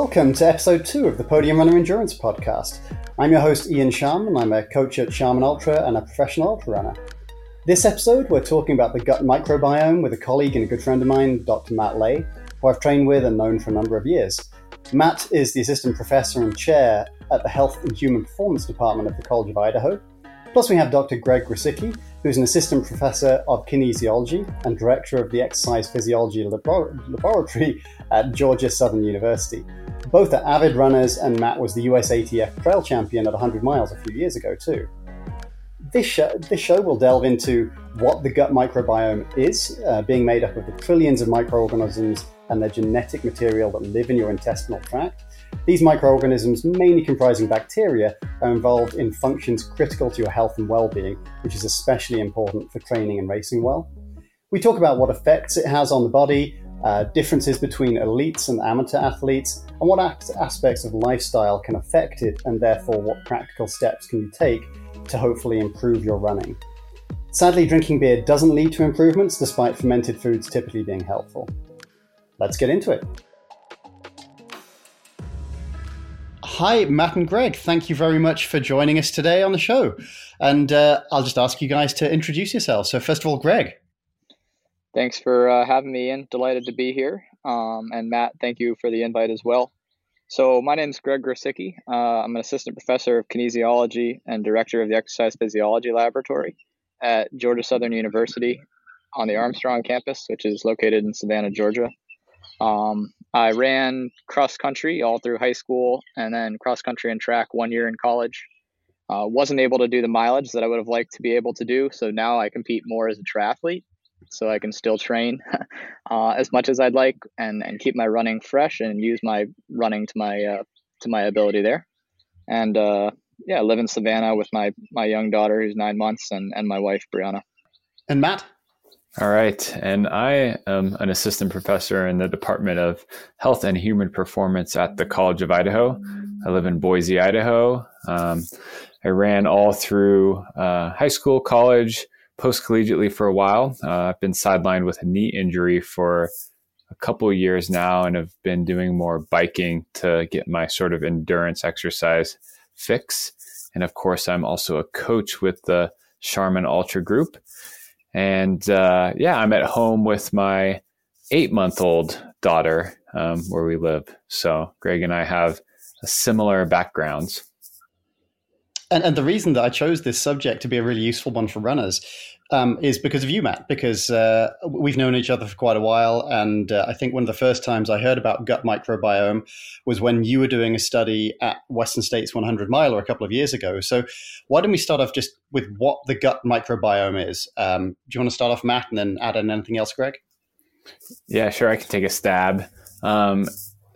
Welcome to episode two of the Podium Runner Endurance Podcast. I'm your host, Ian Sharman. I'm a coach at Sharman Ultra and a professional ultra runner. This episode, we're talking about the gut microbiome with a colleague and a good friend of mine, Dr. Matt Laye, who I've trained with and known for a number of years. Matt is the assistant professor and chair at the Health and Human Performance Department of the College of Idaho. Plus, we have Dr. Greg Grosicki, who's an assistant professor of kinesiology and director of the exercise physiology laboratory at Georgia Southern University. Both are avid runners, and Matt was the USATF trail champion at 100 miles a few years ago, too. This show, this show will delve into what the gut microbiome is, uh, being made up of the trillions of microorganisms and their genetic material that live in your intestinal tract. These microorganisms, mainly comprising bacteria, are involved in functions critical to your health and well being, which is especially important for training and racing well. We talk about what effects it has on the body, uh, differences between elites and amateur athletes, and what aspects of lifestyle can affect it, and therefore what practical steps can you take to hopefully improve your running. Sadly, drinking beer doesn't lead to improvements despite fermented foods typically being helpful. Let's get into it. Hi, Matt and Greg. Thank you very much for joining us today on the show. And uh, I'll just ask you guys to introduce yourselves. So, first of all, Greg. Thanks for uh, having me in. Delighted to be here. Um, and Matt, thank you for the invite as well. So, my name is Greg Grosicki. Uh, I'm an assistant professor of kinesiology and director of the exercise physiology laboratory at Georgia Southern University on the Armstrong campus, which is located in Savannah, Georgia. Um, I ran cross country all through high school and then cross country and track one year in college. Uh, wasn't able to do the mileage that I would have liked to be able to do, so now I compete more as a triathlete, so I can still train uh, as much as I'd like and, and keep my running fresh and use my running to my uh, to my ability there. And uh, yeah, I live in Savannah with my my young daughter who's nine months and and my wife Brianna. And Matt. All right. And I am an assistant professor in the Department of Health and Human Performance at the College of Idaho. I live in Boise, Idaho. Um, I ran all through uh, high school, college, post collegiately for a while. Uh, I've been sidelined with a knee injury for a couple years now and have been doing more biking to get my sort of endurance exercise fix. And of course, I'm also a coach with the Sharman Ultra Group. And uh, yeah, I'm at home with my eight month old daughter um, where we live. So Greg and I have similar backgrounds. And, and the reason that I chose this subject to be a really useful one for runners um, is because of you, Matt, because uh, we've known each other for quite a while. And uh, I think one of the first times I heard about gut microbiome was when you were doing a study at Western States 100 Mile a couple of years ago. So, why don't we start off just with what the gut microbiome is? Um, do you want to start off, Matt, and then add in anything else, Greg? Yeah, sure. I can take a stab. Um,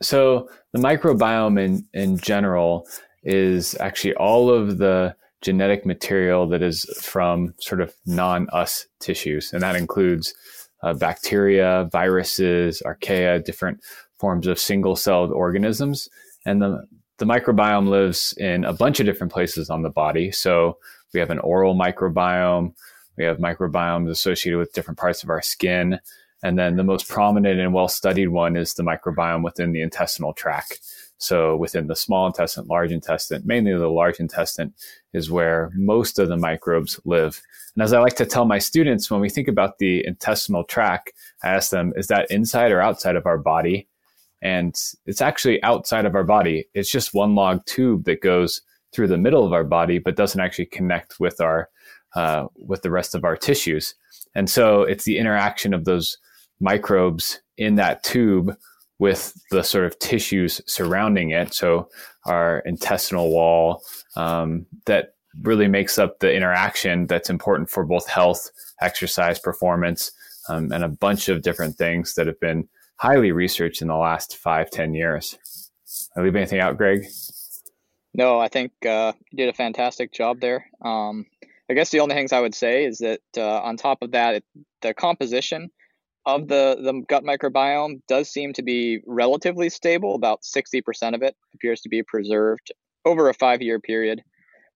so, the microbiome in, in general is actually all of the genetic material that is from sort of non us tissues. And that includes uh, bacteria, viruses, archaea, different forms of single celled organisms. And the, the microbiome lives in a bunch of different places on the body. So we have an oral microbiome, we have microbiomes associated with different parts of our skin. And then the most prominent and well studied one is the microbiome within the intestinal tract. So within the small intestine, large intestine, mainly the large intestine is where most of the microbes live. And as I like to tell my students, when we think about the intestinal tract, I ask them, is that inside or outside of our body? And it's actually outside of our body. It's just one log tube that goes through the middle of our body, but doesn't actually connect with our uh, with the rest of our tissues. And so it's the interaction of those microbes in that tube with the sort of tissues surrounding it. So our intestinal wall um, that really makes up the interaction that's important for both health, exercise, performance, um, and a bunch of different things that have been highly researched in the last five, ten years. I leave anything out, Greg? No, I think uh, you did a fantastic job there. Um, I guess the only things I would say is that uh, on top of that, it, the composition of the, the gut microbiome does seem to be relatively stable. About 60% of it appears to be preserved over a five year period.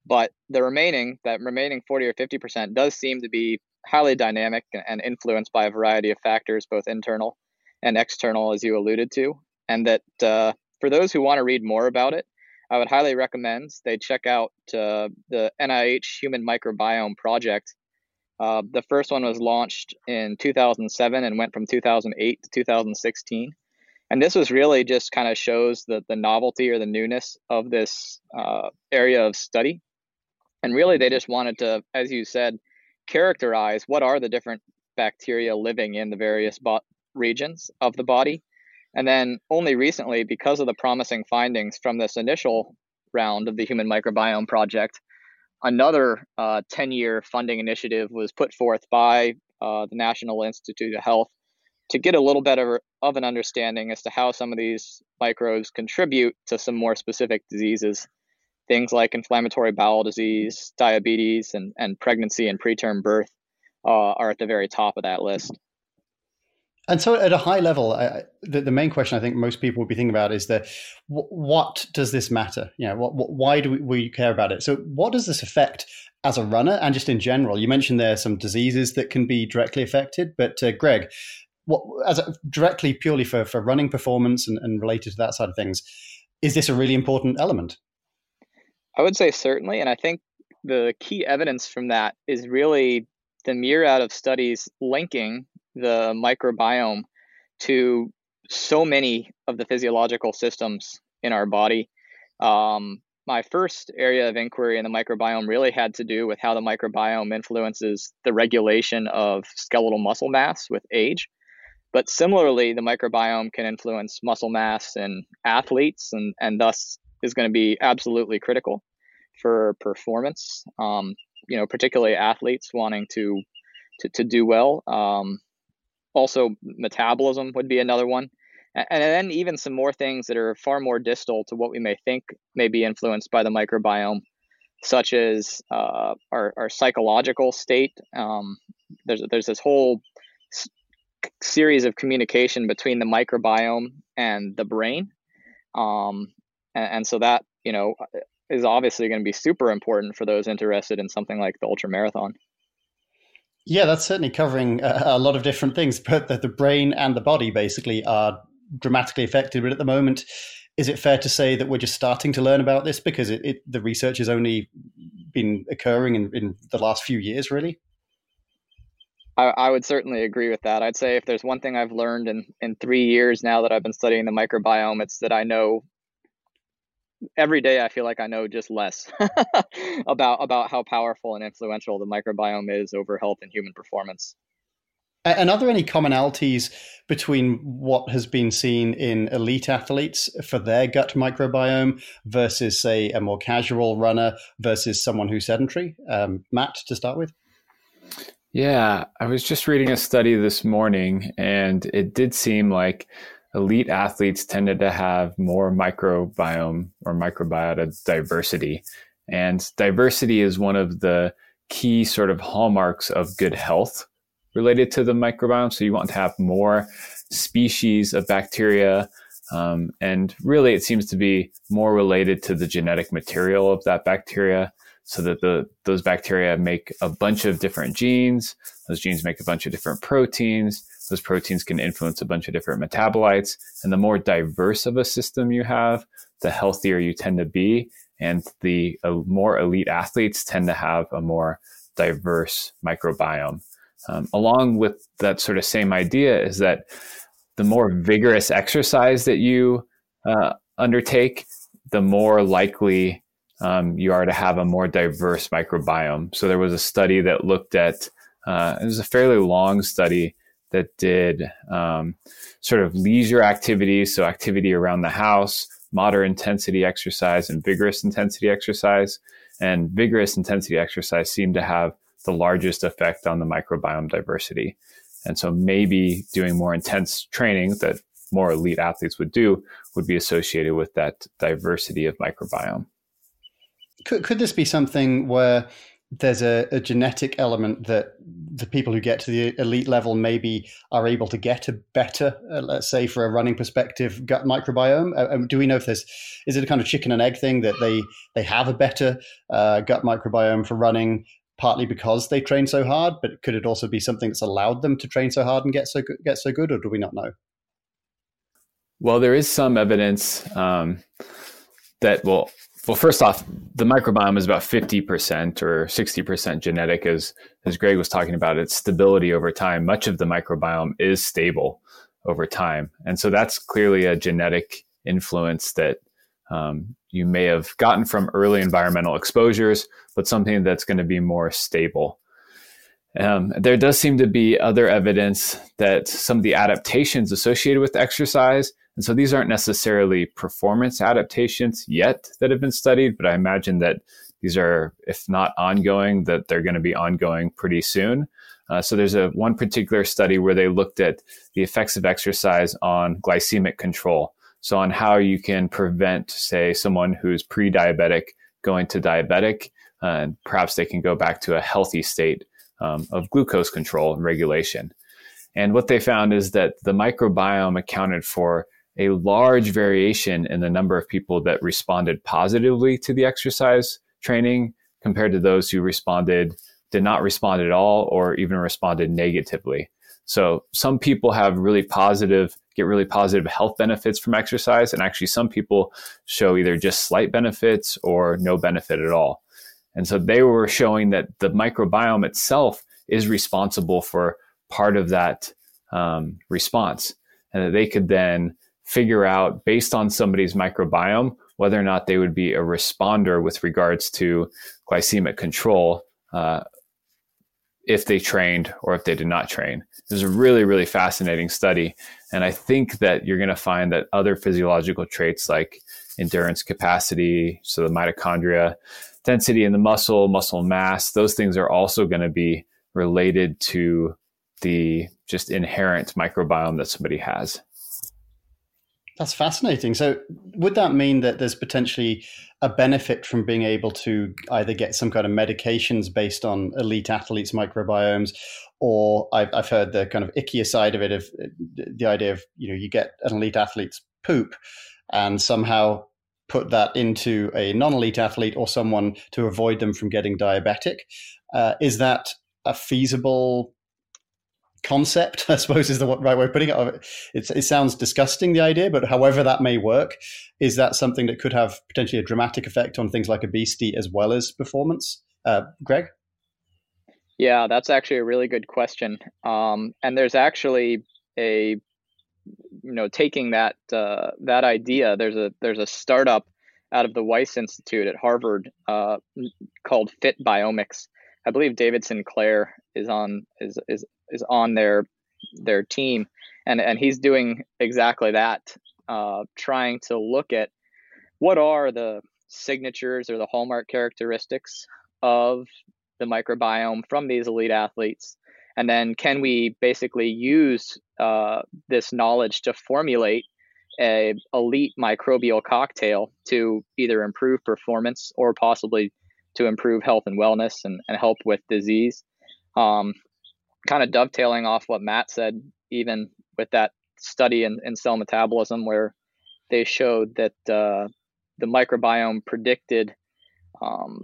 But the remaining, that remaining 40 or 50%, does seem to be highly dynamic and influenced by a variety of factors, both internal and external, as you alluded to. And that uh, for those who want to read more about it, I would highly recommend they check out uh, the NIH Human Microbiome Project. Uh, the first one was launched in 2007 and went from 2008 to 2016. And this was really just kind of shows the, the novelty or the newness of this uh, area of study. And really, they just wanted to, as you said, characterize what are the different bacteria living in the various bo- regions of the body and then only recently, because of the promising findings from this initial round of the Human Microbiome Project, another 10 uh, year funding initiative was put forth by uh, the National Institute of Health to get a little of, of an understanding as to how some of these microbes contribute to some more specific diseases. Things like inflammatory bowel disease, diabetes, and, and pregnancy and preterm birth uh, are at the very top of that list. And so, at a high level, the, the, main question I think most people would be thinking about is that what does this matter? You know, what, what, why do we, we, care about it? So, what does this affect as a runner and just in general? You mentioned there are some diseases that can be directly affected, but uh, Greg, what as a, directly purely for for running performance and, and related to that side of things, is this a really important element? I would say certainly, and I think the key evidence from that is really the myriad of studies linking the microbiome to so many of the physiological systems in our body. Um, my first area of inquiry in the microbiome really had to do with how the microbiome influences the regulation of skeletal muscle mass with age. But similarly, the microbiome can influence muscle mass in athletes and, and thus is going to be absolutely critical for performance. Um, you know, particularly athletes wanting to to, to do well. Um, also metabolism would be another one. And then even some more things that are far more distal to what we may think may be influenced by the microbiome such as uh, our, our psychological state. Um, there's, there's this whole s- series of communication between the microbiome and the brain. Um, and, and so that you know is obviously going to be super important for those interested in something like the ultra marathon yeah, that's certainly covering uh, a, a lot of different things, but the, the brain and the body basically are dramatically affected. But at the moment, is it fair to say that we're just starting to learn about this because it, it, the research has only been occurring in, in the last few years, really? I, I, would certainly agree with that. I'd say if there's one thing I've learned in, in three years now that I've been studying the microbiome, it's that I know every day I feel like I know just less about about how powerful and influential the microbiome is over health and human performance. And are there any commonalities between what has been seen in elite athletes for their gut microbiome versus, say, a more casual runner versus someone who's sedentary? Um, Matt, to start with. Yeah, I was just reading a study this morning, and it did seem like elite athletes tended to have more microbiome or microbiota diversity. And diversity is one of the key sort of hallmarks of good health related to the microbiome. So you want to have more species of bacteria. Um, and really, it seems to be more related to the genetic material of that bacteria so that the, those bacteria make a bunch of different genes. Those genes make a bunch of different proteins those proteins can influence a bunch of different metabolites. And the more diverse of a system you have, the healthier you tend to be. And the uh, more elite athletes tend to have a more diverse microbiome. Um, along with that sort of same idea is that the more vigorous exercise that you uh, undertake, the more likely um, you are to have a more diverse microbiome. So there was a study that looked at, uh, it was a fairly long study that did um, sort of leisure activities, so activity around the house, moderate intensity exercise, and vigorous intensity exercise. And vigorous intensity exercise seemed to have the largest effect on the microbiome diversity. And so maybe doing more intense training that more elite athletes would do would be associated with that diversity of microbiome. Could, could this be something where there's a, a, genetic element that the people who get to the elite level maybe are able to get a better, uh, let's say, for a running perspective, gut microbiome. Uh, do we know if there's is it a kind of chicken and egg thing that they they have a better uh, gut microbiome for running, partly because they train so hard, but could it also be something that's allowed them to train so hard and get so get so good, or do we not know? Well, there is some evidence um, that well, well, first off, the microbiome is about fifty percent or sixty percent genetic, as as Greg was talking about. Its stability over time. Much of the microbiome is stable over time, and so that's clearly a genetic influence that um, you may have gotten from early environmental exposures, but something that's going to be more stable. Um, there does seem to be other evidence that some of the adaptations associated with exercise, and so these aren't necessarily performance adaptations yet that have been studied, but I imagine that these are, if not ongoing, that they're going to be ongoing pretty soon. Uh, so there's a one particular study where they looked at the effects of exercise on glycemic control. So on how you can prevent, say, someone who's pre-diabetic going to diabetic, uh, and perhaps they can go back to a healthy state um, of glucose control and regulation. And what they found is that the microbiome accounted for a large variation in the number of people that responded positively to the exercise training compared to those who responded, did not respond at all, or even responded negatively. So some people have really positive, get really positive health benefits from exercise. And actually, some people show either just slight benefits or no benefit at all. And so they were showing that the microbiome itself is responsible for part of that um, response, and that they could then figure out based on somebody's microbiome whether or not they would be a responder with regards to glycemic control uh, if they trained or if they did not train. This is a really, really fascinating study. And I think that you're going to find that other physiological traits like endurance capacity, so the mitochondria, density in the muscle, muscle mass, those things are also going to be related to the just inherent microbiome that somebody has. That's fascinating. So, would that mean that there's potentially a benefit from being able to either get some kind of medications based on elite athletes' microbiomes, or I've, I've heard the kind of ickier side of it of the idea of you know you get an elite athlete's poop, and somehow put that into a non-elite athlete or someone to avoid them from getting diabetic. Uh, is that a feasible concept? I suppose is the right way of putting it. It's, it sounds disgusting, the idea, but however that may work, is that something that could have potentially a dramatic effect on things like obesity as well as performance? Uh, Greg? Yeah, that's actually a really good question. Um, and there's actually a you know taking that uh, that idea there's a there's a startup out of the Wyss Institute at Harvard uh, called FitBiomics. I believe David Sinclair is on is is is on their their team, and and he's doing exactly that, uh, trying to look at what are the signatures or the hallmark characteristics of the microbiome from these elite athletes and then can we basically use uh, this knowledge to formulate a elite microbial cocktail to either improve performance or possibly to improve health and wellness and, and help with disease. Um, kind of dovetailing off what Matt said, even with that study in, in cell metabolism, where they showed that uh, the microbiome predicted um,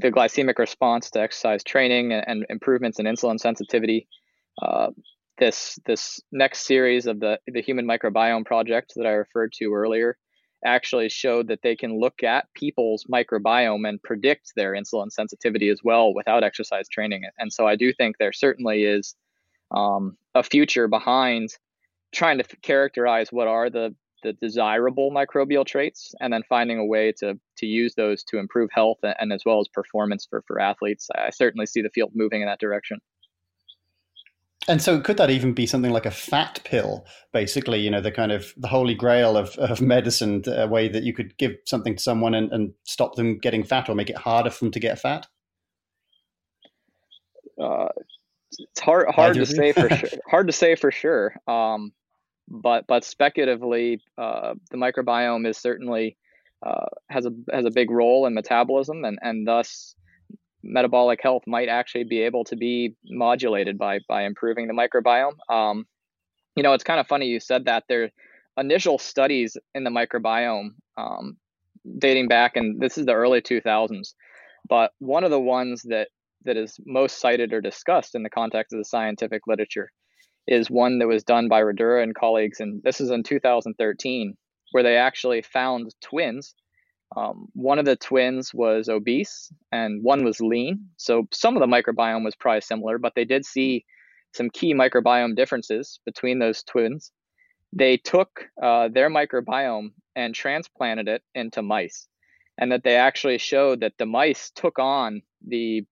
the glycemic response to exercise training and, and improvements in insulin sensitivity. Uh, this this next series of the the human microbiome project that I referred to earlier actually showed that they can look at people's microbiome and predict their insulin sensitivity as well without exercise training. And so I do think there certainly is um, a future behind trying to characterize what are the the desirable microbial traits and then finding a way to to use those to improve health and, as well as performance for for athletes i certainly see the field moving in that direction and so could that even be something like a fat pill? Basically you know the kind of the holy grail of, of medicine a way that you could give something to someone and, and stop them getting fat or make it harder for them to get fat? Uh, it's hard hard to say for sure hard to say for sure um, but but speculatively, uh, the microbiome is certainly uh, has a has a big role in metabolism, and and thus metabolic health might actually be able to be modulated by by improving the microbiome. Um, you know, it's kind of funny you said that. There initial studies in the microbiome um, dating back, and this is the early 2000s. But one of the ones that that is most cited or discussed in the context of the scientific literature is one that was done by Ridaura and colleagues, and this is in 2013, where they actually found twins. Um, one of the twins was obese and one was lean. So some of the microbiome was probably similar, but they did see some key microbiome differences between those twins. They took uh, their microbiome and transplanted it into mice, and that they actually showed that the mice took on the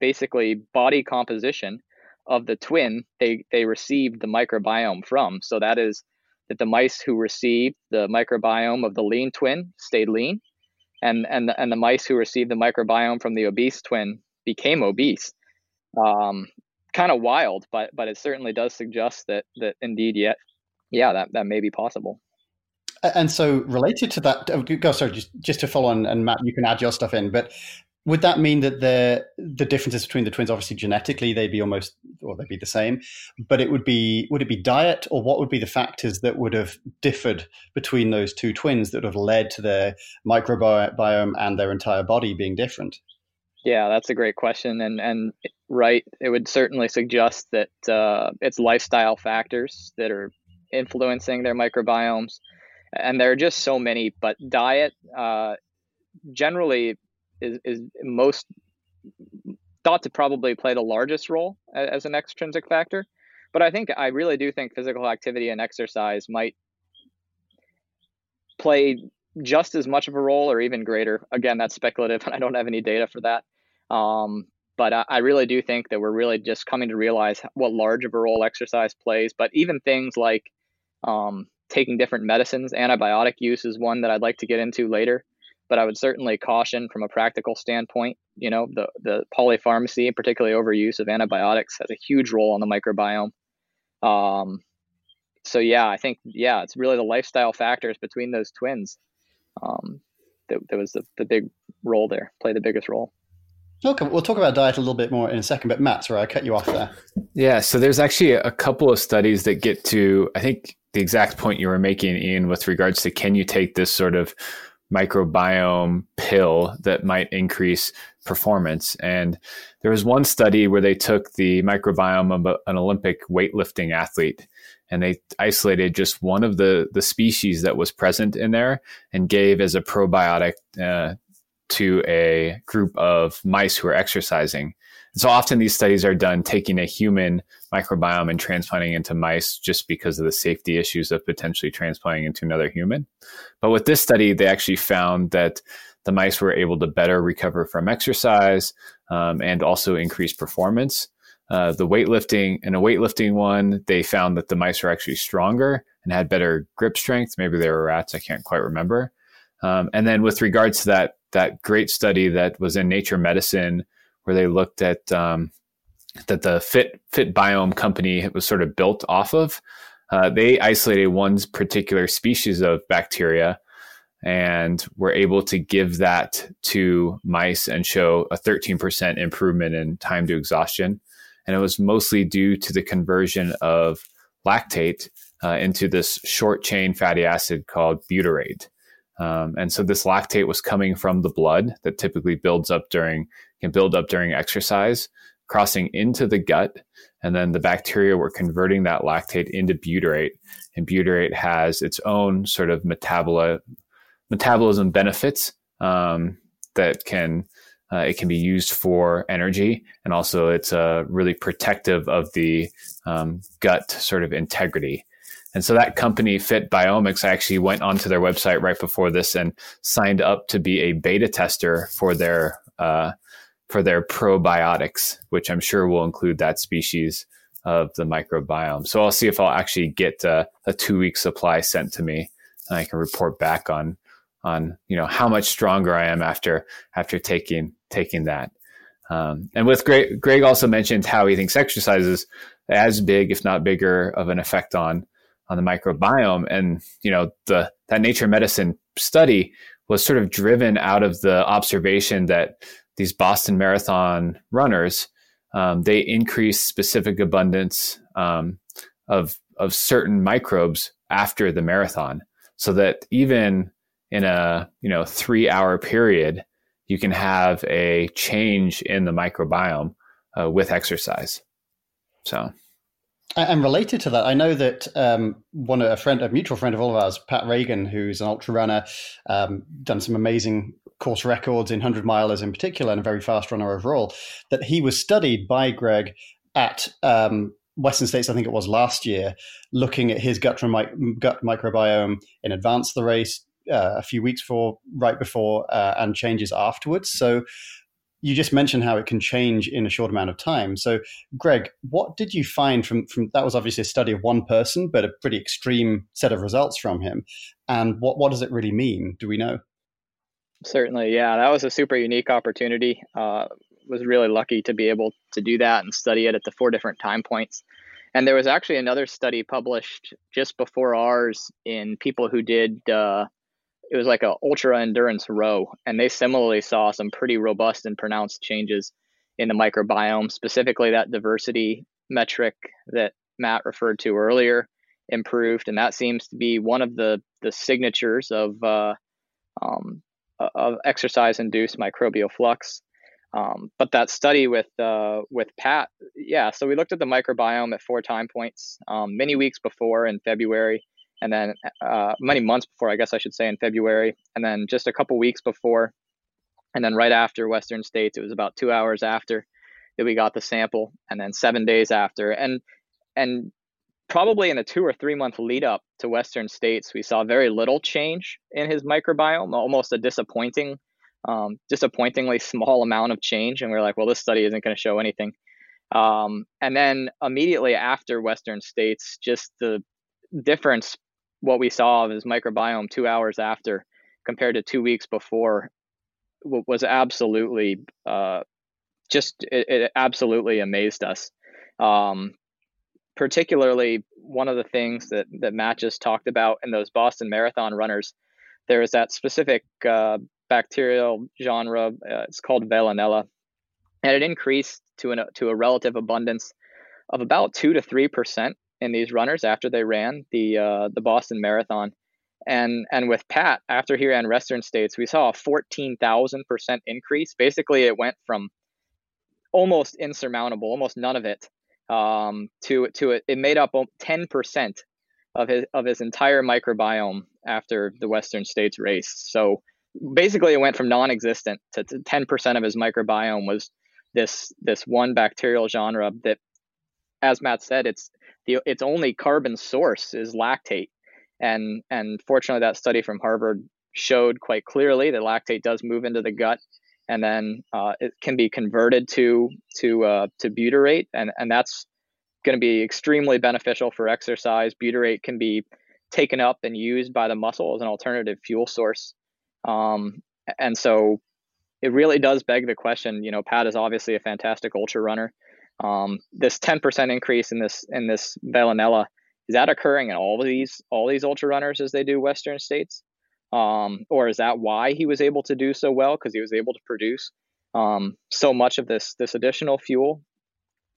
basically body composition of the twin they they received the microbiome from. So that is that the mice who received the microbiome of the lean twin stayed lean, and and the, and the mice who received the microbiome from the obese twin became obese. Um, kind of wild, but but it certainly does suggest that that indeed, yet, yeah, that that may be possible. And so, related to that, oh, go sorry, just just to follow on, and Matt, you can add your stuff in. But would that mean that the the differences between the twins, obviously genetically, they'd be almost or they'd be the same, but it would be would it be diet, or what would be the factors that would have differed between those two twins that would have led to their microbiome and their entire body being different? Yeah, that's a great question, and and right, it would certainly suggest that uh, it's lifestyle factors that are influencing their microbiomes, and there are just so many. But diet, uh, generally, is is most thought to probably play the largest role as an extrinsic factor. But I think I really do think physical activity and exercise might play just as much of a role or even greater. Again, that's speculative, and I don't have any data for that. Um, but I, I, really do think that we're really just coming to realize what large of a role exercise plays. But even things like um, taking different medicines, antibiotic use is one that I'd like to get into later. But I would certainly caution from a practical standpoint, you know, the, the polypharmacy, particularly overuse of antibiotics, has a huge role on the microbiome. Um, so yeah, I think yeah, it's really the lifestyle factors between those twins um, that, that was the, the big role there, play the biggest role. Okay, we'll talk about diet a little bit more in a second, but Matt, sorry, I cut you off there. Yeah, so there's actually a couple of studies that get to, I think, the exact point you were making, Ian, with regards to can you take this sort of microbiome pill that might increase performance. And there was one study where they took the microbiome of an Olympic weightlifting athlete and they isolated just one of the, the species that was present in there and gave as a probiotic uh, to a group of mice who are exercising. And so often these studies are done taking a human microbiome and transplanting into mice just because of the safety issues of potentially transplanting into another human. But with this study, they actually found that the mice were able to better recover from exercise um, and also increase performance. Uh, the weightlifting in a weightlifting one, they found that the mice were actually stronger and had better grip strength. Maybe they were rats, I can't quite remember. Um, and then with regards to that that great study that was in Nature Medicine, where they looked at um, that the Fit Fit Biome company was sort of built off of. Uh, they isolated one particular species of bacteria and were able to give that to mice and show a 13% improvement in time to exhaustion. And it was mostly due to the conversion of lactate uh, into this short chain fatty acid called butyrate. Um, and so this lactate was coming from the blood that typically builds up during can build up during exercise, crossing into the gut, and then the bacteria were converting that lactate into butyrate. And butyrate has its own sort of metabolism benefits um, that can uh, it can be used for energy, and also it's uh, really protective of the um, gut sort of integrity. And so that company, FitBiomics, I actually went onto their website right before this and signed up to be a beta tester for their uh, for their probiotics, which I'm sure will include that species of the microbiome. So I'll see if I'll actually get uh, a two week supply sent to me, and I can report back on on you know how much stronger I am after after taking taking that. Um, and with Greg, Greg also mentioned how he thinks exercise is as big, if not bigger, of an effect on on the microbiome. And you know, the that Nature Medicine study was sort of driven out of the observation that these Boston Marathon runners um, they increase specific abundance um, of of certain microbes after the marathon, so that even in a you know three hour period, you can have a change in the microbiome uh, with exercise. So And related to that, I know that um, one a friend, a mutual friend of all of ours, Pat Reagan, who's an ultra runner, um, done some amazing course records in hundred milers in particular, and a very fast runner overall. That he was studied by Greg at um, Western States, I think it was last year, looking at his gut, gut microbiome in advance of the race, uh, a few weeks for right before, uh, and changes afterwards. So you just mentioned how it can change in a short amount of time. So, Greg, what did you find from from that? Was obviously a study of one person, but a pretty extreme set of results from him. And what what does it really mean? Do we know? Certainly, yeah, that was a super unique opportunity. Uh, was really lucky to be able to do that and study it at the four different time points. And there was actually another study published just before ours in people who did uh, it was like a ultra endurance row, and they similarly saw some pretty robust and pronounced changes in the microbiome, specifically that diversity metric that Matt referred to earlier improved, and that seems to be one of the the signatures of uh, um, of exercise induced microbial flux. Um, but that study with uh, with Pat, yeah, so we looked at the microbiome at four time points, um, many weeks before in February, and then uh, many months before, I guess I should say, in February, and then just a couple weeks before, and then right after Western States, it was about two hours after that we got the sample, and then seven days after, and and probably in the two or three month lead up to Western States, we saw very little change in his microbiome, almost a disappointing um, disappointingly small amount of change. And we are like, well, this study isn't going to show anything. Um, and then immediately after Western states, just the difference, what we saw of his microbiome two hours after compared to two weeks before was absolutely uh, just, it, it, absolutely amazed us. Um, particularly one of the things that, that Matt just talked about in those Boston Marathon runners, there is that specific uh, bacterial genre. Uh, it's called Veillonella, and it increased to an to a relative abundance of about two to three percent in these runners after they ran the uh, the Boston Marathon. And and with Pat after he ran Western States, we saw a fourteen thousand percent increase. Basically, it went from almost insurmountable, almost none of it, um, to to it. It made up ten percent of his of his entire microbiome after the Western States race. So basically it went from non-existent to, 10% of his microbiome was this this one bacterial genre that as Matt said it's the its only carbon source is lactate and and fortunately that study from Harvard showed quite clearly that lactate does move into the gut and then uh, it can be converted to to uh, to butyrate and and that's going to be extremely beneficial for exercise butyrate can be taken up and used by the muscle as an alternative fuel source um, and so it really does beg the question. You know, Pat is obviously a fantastic ultra runner. Um, this 10% increase in this in this Veillonella is that occurring in all of these all these ultra runners as they do Western states, um, or is that why he was able to do so well because he was able to produce um, so much of this this additional fuel?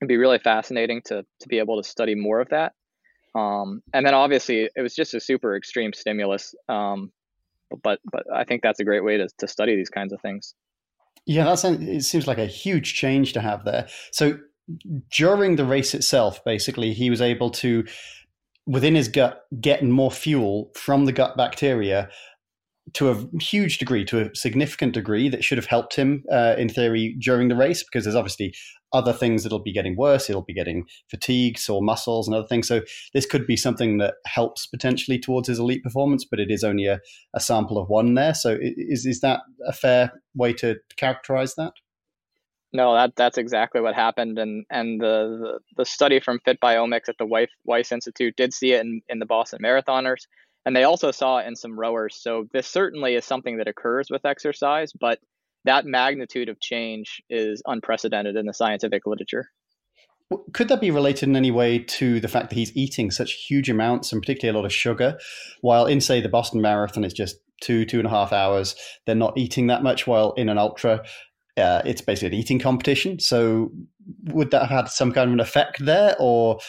It'd be really fascinating to to be able to study more of that. Um, and then obviously it was just a super extreme stimulus um, but but I think that's a great way to to study these kinds of things. Yeah, that's it seems like a huge change to have there. So during the race itself, basically, he was able to within his gut get more fuel from the gut bacteria to a huge degree, to a significant degree, that should have helped him uh, in theory during the race because there's obviously other things that'll be getting worse. It'll be getting fatigue, sore muscles, and other things. So this could be something that helps potentially towards his elite performance, but it is only a, a sample of one there. So is is that a fair way to characterize that? No, that that's exactly what happened, and and the the, the study from FitBiomics at the Wyss, Wyss Institute did see it in, in the Boston Marathoners, and they also saw it in some rowers. So this certainly is something that occurs with exercise, but that magnitude of change is unprecedented in the scientific literature. Could that be related in any way to the fact that he's eating such huge amounts and particularly a lot of sugar, while in, say, the Boston Marathon it's just two, two and a half hours, they're not eating that much, while in an ultra, uh, it's basically an eating competition. So would that have had some kind of an effect there, or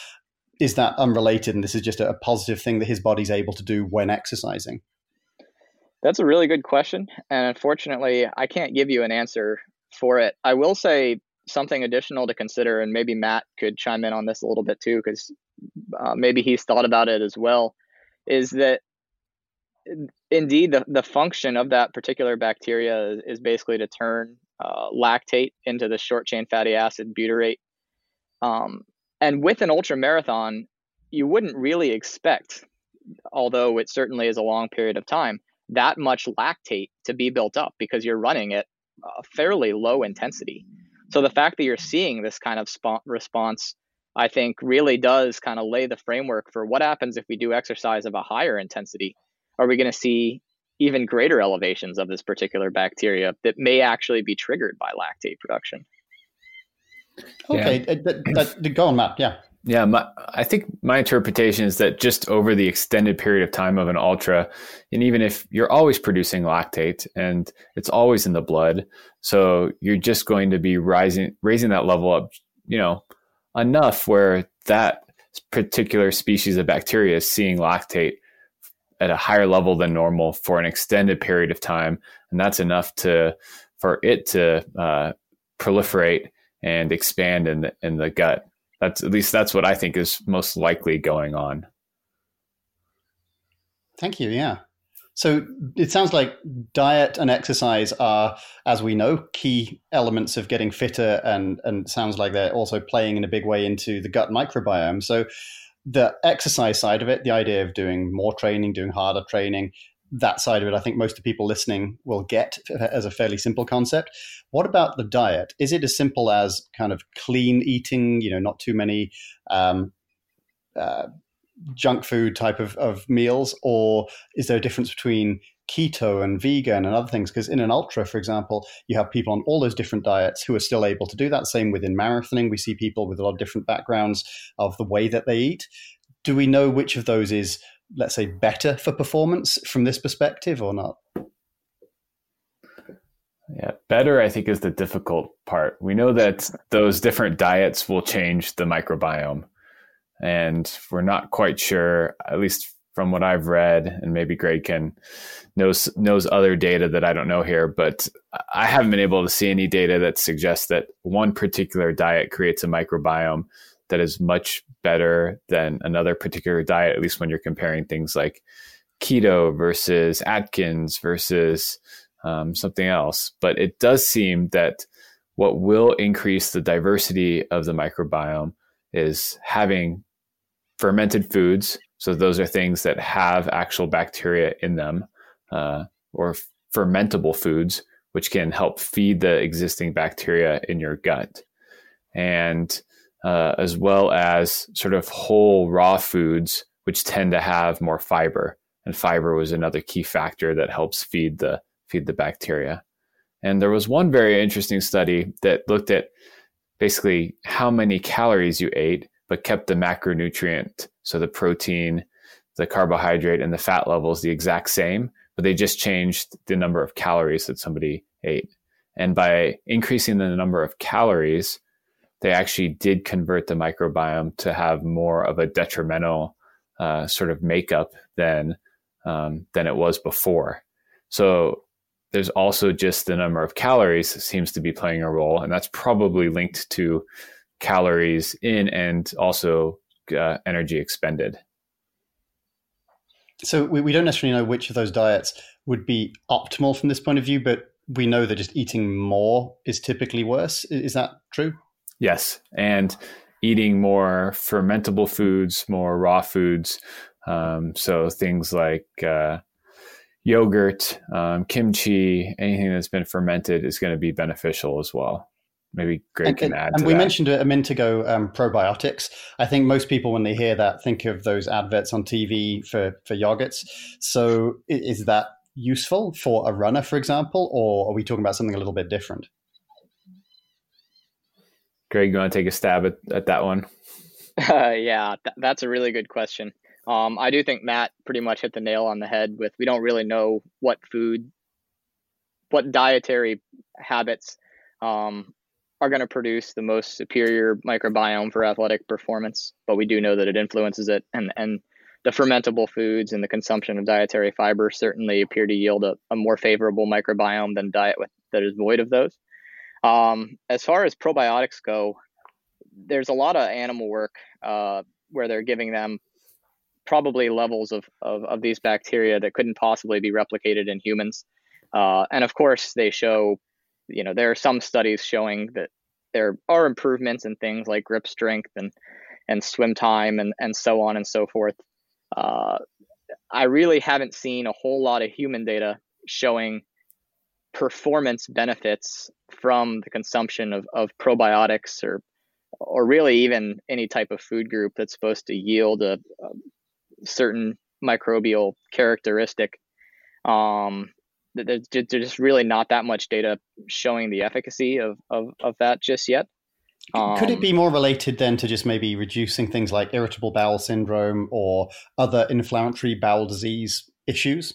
is that unrelated and this is just a positive thing that his body's able to do when exercising? That's a really good question. And unfortunately, I can't give you an answer for it. I will say something additional to consider, and maybe Matt could chime in on this a little bit too, because uh, maybe he's thought about it as well, is that indeed the, the function of that particular bacteria is, is basically to turn uh, lactate into the short chain fatty acid butyrate. Um, and with an ultra marathon, you wouldn't really expect, although it certainly is a long period of time, that much lactate to be built up because you're running at a fairly low intensity. So the fact that you're seeing this kind of sp- response, I think, really does kind of lay the framework for what happens if we do exercise of a higher intensity. Are we going to see even greater elevations of this particular bacteria that may actually be triggered by lactate production? Okay, yeah. uh, that, go on, Matt. Yeah. Yeah, my, I think my interpretation is that just over the extended period of time of an ultra, and even if you're always producing lactate and it's always in the blood, so you're just going to be rising, raising that level up, you know, enough where that particular species of bacteria is seeing lactate at a higher level than normal for an extended period of time, and that's enough to for it to uh, proliferate and expand in the in the gut. That's at least that's what I think is most likely going on. Thank you. Yeah. So it sounds like diet and exercise are, as we know, key elements of getting fitter, and and sounds like they're also playing in a big way into the gut microbiome. So the exercise side of it, the idea of doing more training, doing harder training, that side of it, I think most of the people listening will get as a fairly simple concept. What about the diet? Is it as simple as kind of clean eating, you know, not too many um, uh, junk food type of, of meals, or is there a difference between keto and vegan and other things? Because in an ultra, for example, you have people on all those different diets who are still able to do that. Same within marathoning, we see people with a lot of different backgrounds of the way that they eat. Do we know which of those is let's say, better for performance from this perspective or not? Yeah, better, I think, is the difficult part. We know that those different diets will change the microbiome. And we're not quite sure, at least from what I've read, and maybe Greg can knows knows other data that I don't know here, but I haven't been able to see any data that suggests that one particular diet creates a microbiome that is much better than another particular diet, at least when you're comparing things like keto versus Atkins versus um, something else. But it does seem that what will increase the diversity of the microbiome is having fermented foods. So those are things that have actual bacteria in them, uh, or fermentable foods, which can help feed the existing bacteria in your gut. And uh, as well as sort of whole raw foods, which tend to have more fiber. And fiber was another key factor that helps feed the feed the bacteria. And there was one very interesting study that looked at basically how many calories you ate, but kept the macronutrient, so the protein, the carbohydrate, and the fat levels the exact same, but they just changed the number of calories that somebody ate. And by increasing the number of calories, they actually did convert the microbiome to have more of a detrimental uh, sort of makeup than um, than it was before. So there's also just the number of calories seems to be playing a role, and that's probably linked to calories in and also uh, energy expended. So we, we don't necessarily know which of those diets would be optimal from this point of view, but we know that just eating more is typically worse. Is that true? Yes, and eating more fermentable foods, more raw foods. Um, so things like uh, yogurt, um, kimchi, anything that's been fermented is going to be beneficial as well. Maybe Greg and, can add. And we that. mentioned a minute ago um, probiotics. I think most people, when they hear that, think of those adverts on TV for for yogurts. So is that useful for a runner, for example, or are we talking about something a little bit different? Greg, you want to take a stab at, at that one? Uh, yeah, th- that's a really good question. Um, I do think Matt pretty much hit the nail on the head with we don't really know what food, what dietary habits um, are going to produce the most superior microbiome for athletic performance, but we do know that it influences it. And, and the fermentable foods and the consumption of dietary fiber certainly appear to yield a, a more favorable microbiome than diet with, that is void of those. Um, as far as probiotics go, there's a lot of animal work uh, where they're giving them probably levels of, of, of these bacteria that couldn't possibly be replicated in humans. Uh, and of course, they show, you know, there are some studies showing that there are improvements in things like grip strength and, and swim time and, and so on and so forth. Uh, I really haven't seen a whole lot of human data showing performance benefits from the consumption of, of probiotics or or really even any type of food group that's supposed to yield a, a certain microbial characteristic. Um, there's just really not that much data showing the efficacy of, of, of that just yet. Um, Could it be more related then to just maybe reducing things like irritable bowel syndrome or other inflammatory bowel disease issues?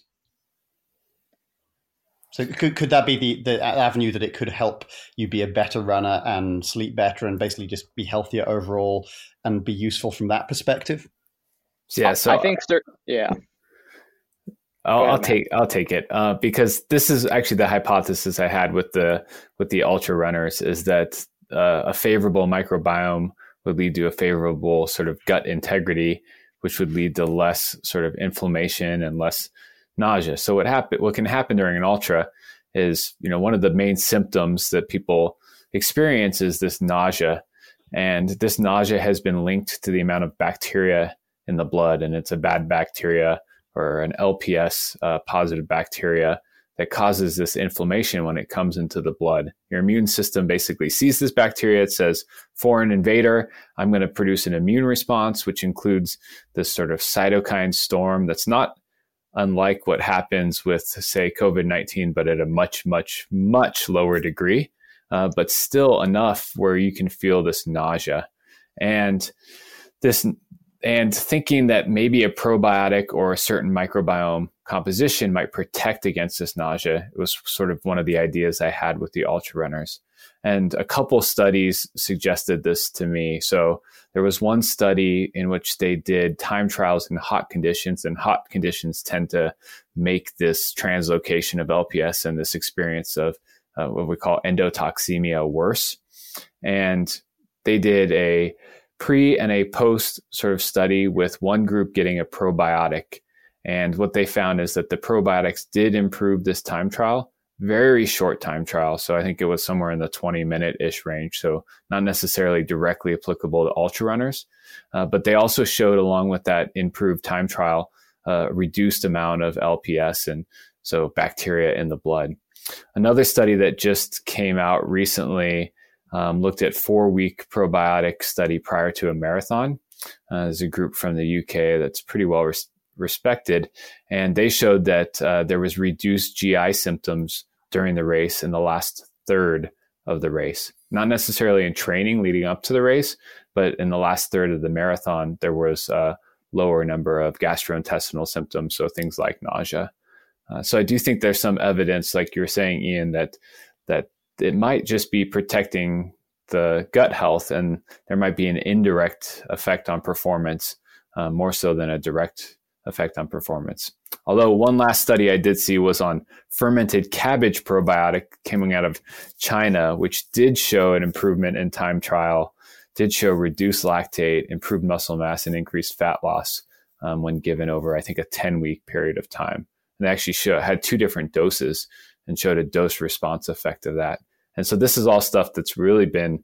So could, could that be the, the avenue that it could help you be a better runner and sleep better and basically just be healthier overall and be useful from that perspective? Yeah, so I think, yeah. I'll, I'll, take I'll take it uh, because this is actually the hypothesis I had with the with the ultra runners is that uh, a favorable microbiome would lead to a favorable sort of gut integrity, which would lead to less sort of inflammation and less nausea. So what happen what can happen during an ultra is, you know, one of the main symptoms that people experience is this nausea. And this nausea has been linked to the amount of bacteria in the blood. And it's a bad bacteria or an LPS uh, positive bacteria that causes this inflammation when it comes into the blood. Your immune system basically sees this bacteria. It says, foreign invader, I'm going to produce an immune response, which includes this sort of cytokine storm that's not unlike what happens with, say, COVID 19, but at a much, much, much lower degree, uh, but still enough where you can feel this nausea. And this, and thinking that maybe a probiotic or a certain microbiome composition might protect against this nausea it was sort of one of the ideas I had with the ultra runners. And a couple studies suggested this to me. So there was one study in which they did time trials in hot conditions, and hot conditions tend to make this translocation of LPS and this experience of uh, what we call endotoxemia worse. And they did a pre and a post sort of study with one group getting a probiotic. And what they found is that the probiotics did improve this time trial, very short time trial. So I think it was somewhere in the 20 minute ish range. So not necessarily directly applicable to ultra runners. Uh, but they also showed, along with that improved time trial, uh, reduced amount of LPS and so bacteria in the blood. Another study that just came out recently um, looked at four week probiotic study prior to a marathon. Uh, there's a group from the UK that's pretty well res- respected, and they showed that uh, there was reduced GI symptoms during the race in the last third of the race. Not necessarily in training leading up to the race, but in the last third of the marathon, there was a lower number of gastrointestinal symptoms, so things like nausea. Uh, so I do think there's some evidence, like you were saying, Ian, that that it might just be protecting the gut health, and there might be an indirect effect on performance uh, more so than a direct effect on performance. Although one last study I did see was on fermented cabbage probiotic coming out of China, which did show an improvement in time trial, did show reduced lactate, improved muscle mass, and increased fat loss um, when given over, I think, a 10 week period of time. And they actually show, had two different doses and showed a dose response effect of that. And so this is all stuff that's really been,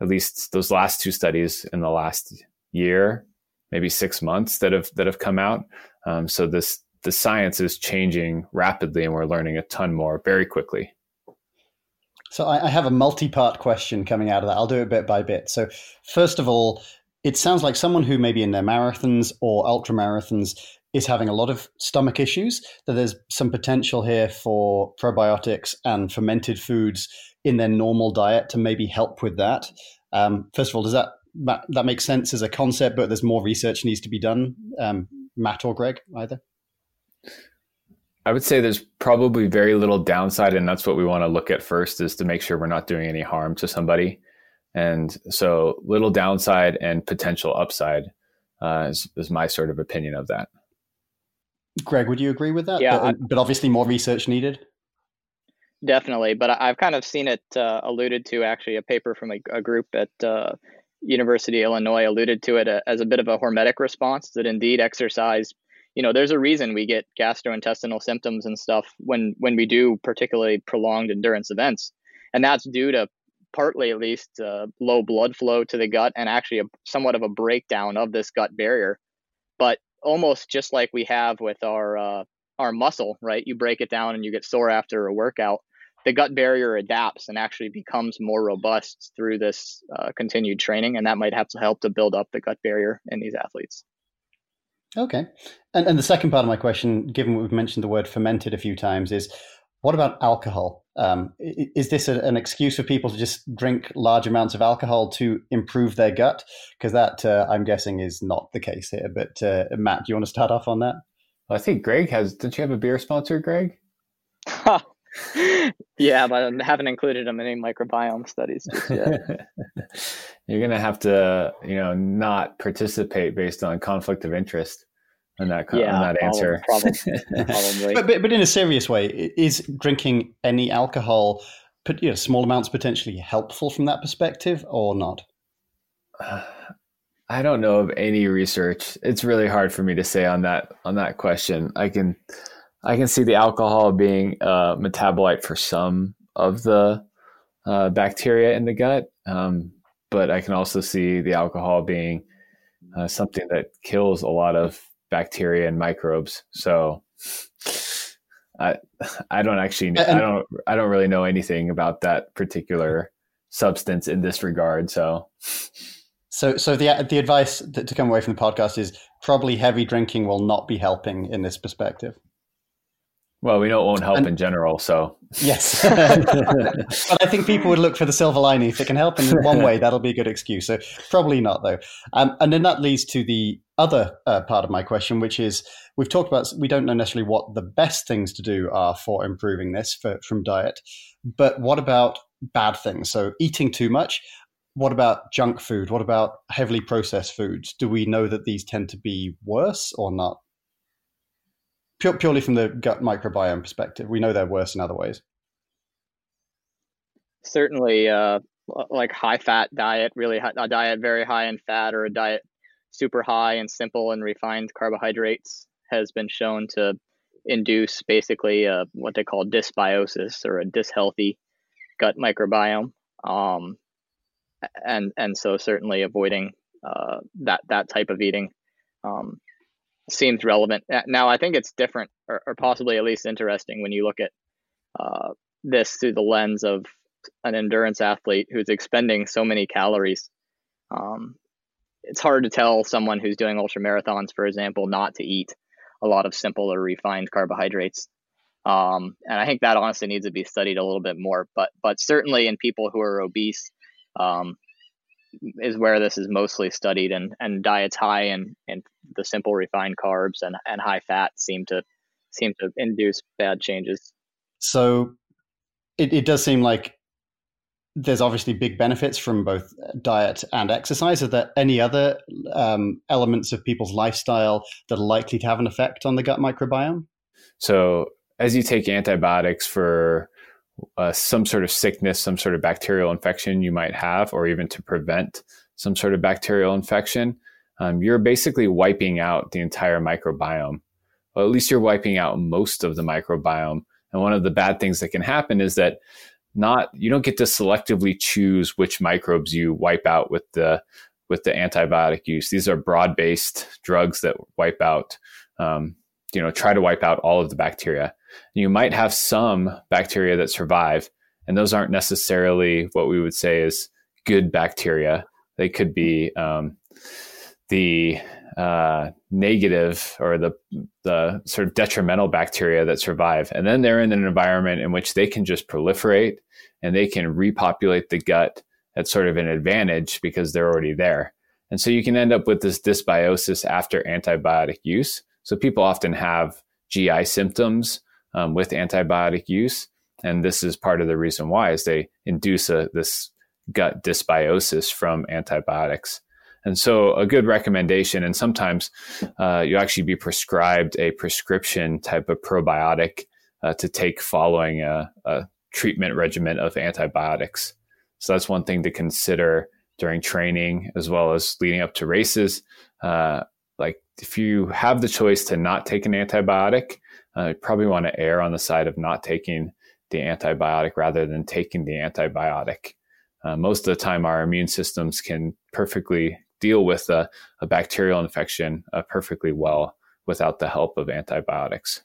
at least those last two studies in the last year, maybe six months that have that have come out. Um, so this the science is changing rapidly, and we're learning a ton more very quickly. So I, I have a multi-part question coming out of that. I'll do it bit by bit. So first of all, it sounds like someone who maybe in their marathons or ultra marathons is having a lot of stomach issues, that there's some potential here for probiotics and fermented foods in their normal diet to maybe help with that. Um, first of all, does that that makes sense as a concept? But there's more research needs to be done. Um, Matt or Greg, either. I would say there's probably very little downside, and that's what we want to look at first is to make sure we're not doing any harm to somebody. And so, little downside and potential upside uh, is, is my sort of opinion of that. Greg, would you agree with that? Yeah, but, I, but obviously more research needed. Definitely, but I've kind of seen it uh, alluded to actually a paper from a, a group at uh, University of Illinois alluded to it uh, as a bit of a hormetic response that indeed exercise you know there's a reason we get gastrointestinal symptoms and stuff when when we do particularly prolonged endurance events. And that's due to partly at least uh, low blood flow to the gut and actually a, somewhat of a breakdown of this gut barrier. But almost just like we have with our uh, our muscle right? You break it down and you get sore after a workout the gut barrier adapts and actually becomes more robust through this uh, continued training and that might have to help to build up the gut barrier in these athletes Okay. And, and the second part of my question, given we've mentioned the word fermented a few times, is what about alcohol? Um, is this a, an excuse for people to just drink large amounts of alcohol to improve their gut? Because that, uh, I'm guessing, is not the case here. But uh, Matt, do you want to start off on that? Well, I think Greg has. Didn't you have a beer sponsor, Greg? yeah, but I haven't included them in any microbiome studies just yet. You're gonna have to, you know, not participate based on conflict of interest on that yeah, on that answer. Probably, probably. but, but, but in a serious way, is drinking any alcohol, you know, small amounts potentially helpful from that perspective, or not? I don't know of any research. It's really hard for me to say on that on that question. I can I can see the alcohol being a metabolite for some of the uh, bacteria in the gut, um, but I can also see the alcohol being uh, something that kills a lot of bacteria and microbes. So I I don't actually I don't I don't really know anything about that particular substance in this regard. So. So, so the the advice to come away from the podcast is probably heavy drinking will not be helping in this perspective. Well, we know it won't help and, in general, so yes. but I think people would look for the silver lining if it can help in one way. That'll be a good excuse. So probably not, though. Um, and then that leads to the other uh, part of my question, which is we've talked about we don't know necessarily what the best things to do are for improving this for, from diet, but what about bad things? So eating too much. What about junk food? What about heavily processed foods? Do we know that these tend to be worse or not? Pure, purely from the gut microbiome perspective. We know they're worse in other ways. Certainly, uh, like high fat diet, really high, a diet very high in fat, or a diet super high in simple and refined carbohydrates has been shown to induce basically a, what they call dysbiosis or a dishealthy gut microbiome. Um, and and so certainly avoiding uh, that that type of eating um, seems relevant. Uh, now, I think it's different, or, or possibly at least interesting, when you look at uh, this through the lens of an endurance athlete who's expending so many calories. Um, it's hard to tell someone who's doing ultra marathons, for example, not to eat a lot of simple or refined carbohydrates. Um, and I think that honestly needs to be studied a little bit more. But but certainly in people who are obese, um, is where this is mostly studied and, and diets high in, in the simple refined carbs and, and high fat seem to seem to induce bad changes. So it, it does seem like there's obviously big benefits from both diet and exercise. Are there any other um, elements of people's lifestyle that are likely to have an effect on the gut microbiome? So as you take antibiotics for uh, some sort of sickness, some sort of bacterial infection you might have, or even to prevent some sort of bacterial infection, um, you're basically wiping out the entire microbiome. Well, at least you're wiping out most of the microbiome. And one of the bad things that can happen is that not you don't get to selectively choose which microbes you wipe out with the with the antibiotic use. These are broad based drugs that wipe out, um, you know, try to wipe out all of the bacteria. You might have some bacteria that survive, and those aren't necessarily what we would say is good bacteria. They could be um, the uh, negative or the the sort of detrimental bacteria that survive, and then they're in an environment in which they can just proliferate and they can repopulate the gut at sort of an advantage because they're already there. And so you can end up with this dysbiosis after antibiotic use. So people often have GI symptoms um, with antibiotic use. And this is part of the reason why is they induce a, this gut dysbiosis from antibiotics. And so a good recommendation, and sometimes uh, you actually be prescribed a prescription type of probiotic uh, to take following a, a, treatment regimen of antibiotics. So that's one thing to consider during training as well as leading up to races. Uh, like if you have the choice to not take an antibiotic, uh, you probably want to err on the side of not taking the antibiotic rather than taking the antibiotic. Uh, most of the time, our immune systems can perfectly deal with a, a bacterial infection uh, perfectly well without the help of antibiotics.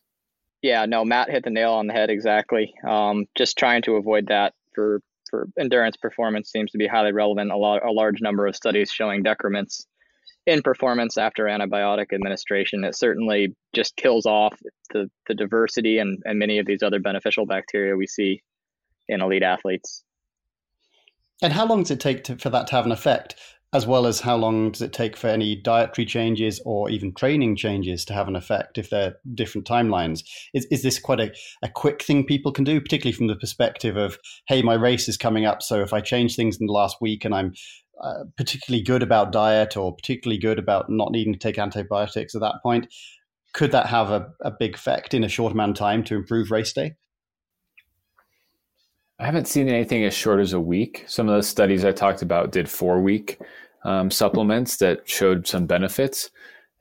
Yeah, no, Matt hit the nail on the head exactly. Um, just trying to avoid that for for endurance performance seems to be highly relevant. A, lot, a large number of studies showing decrements in performance after antibiotic administration. It certainly just kills off the, the diversity and, and many of these other beneficial bacteria we see in elite athletes. And how long does it take to, for that to have an effect? As well as how long does it take for any dietary changes or even training changes to have an effect if they're different timelines? Is, is this quite a, a quick thing people can do, particularly from the perspective of, hey, my race is coming up, so if I change things in the last week and I'm uh, particularly good about diet or particularly good about not needing to take antibiotics at that point, could that have a, a big effect in a short amount of time to improve race day? I haven't seen anything as short as a week. Some of the studies I talked about did four week um, supplements that showed some benefits.